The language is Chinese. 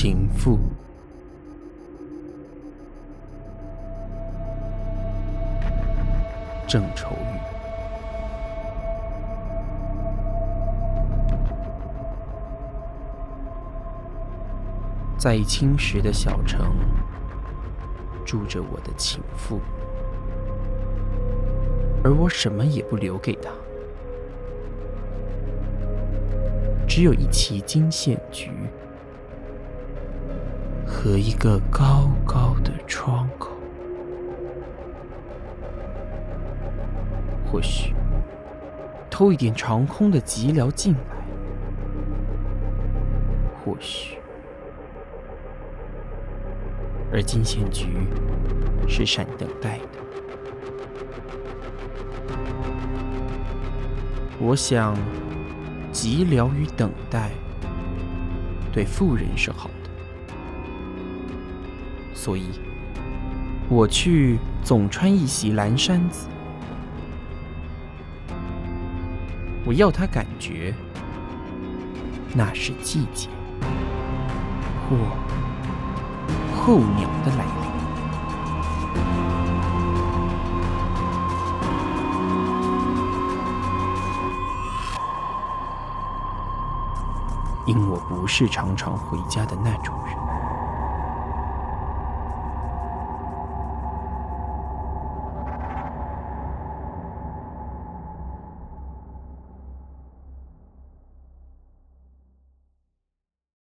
情妇。郑愁予，在青石的小城，住着我的情妇，而我什么也不留给她，只有一旗金线菊和一个高高的窗口。或许偷一点长空的寂寥进来，或许，而金线菊是善等待的。我想，寂寥与等待对富人是好的，所以我去总穿一袭蓝衫子。我要他感觉，那是季节或候鸟的来临，因我不是常常回家的那种人。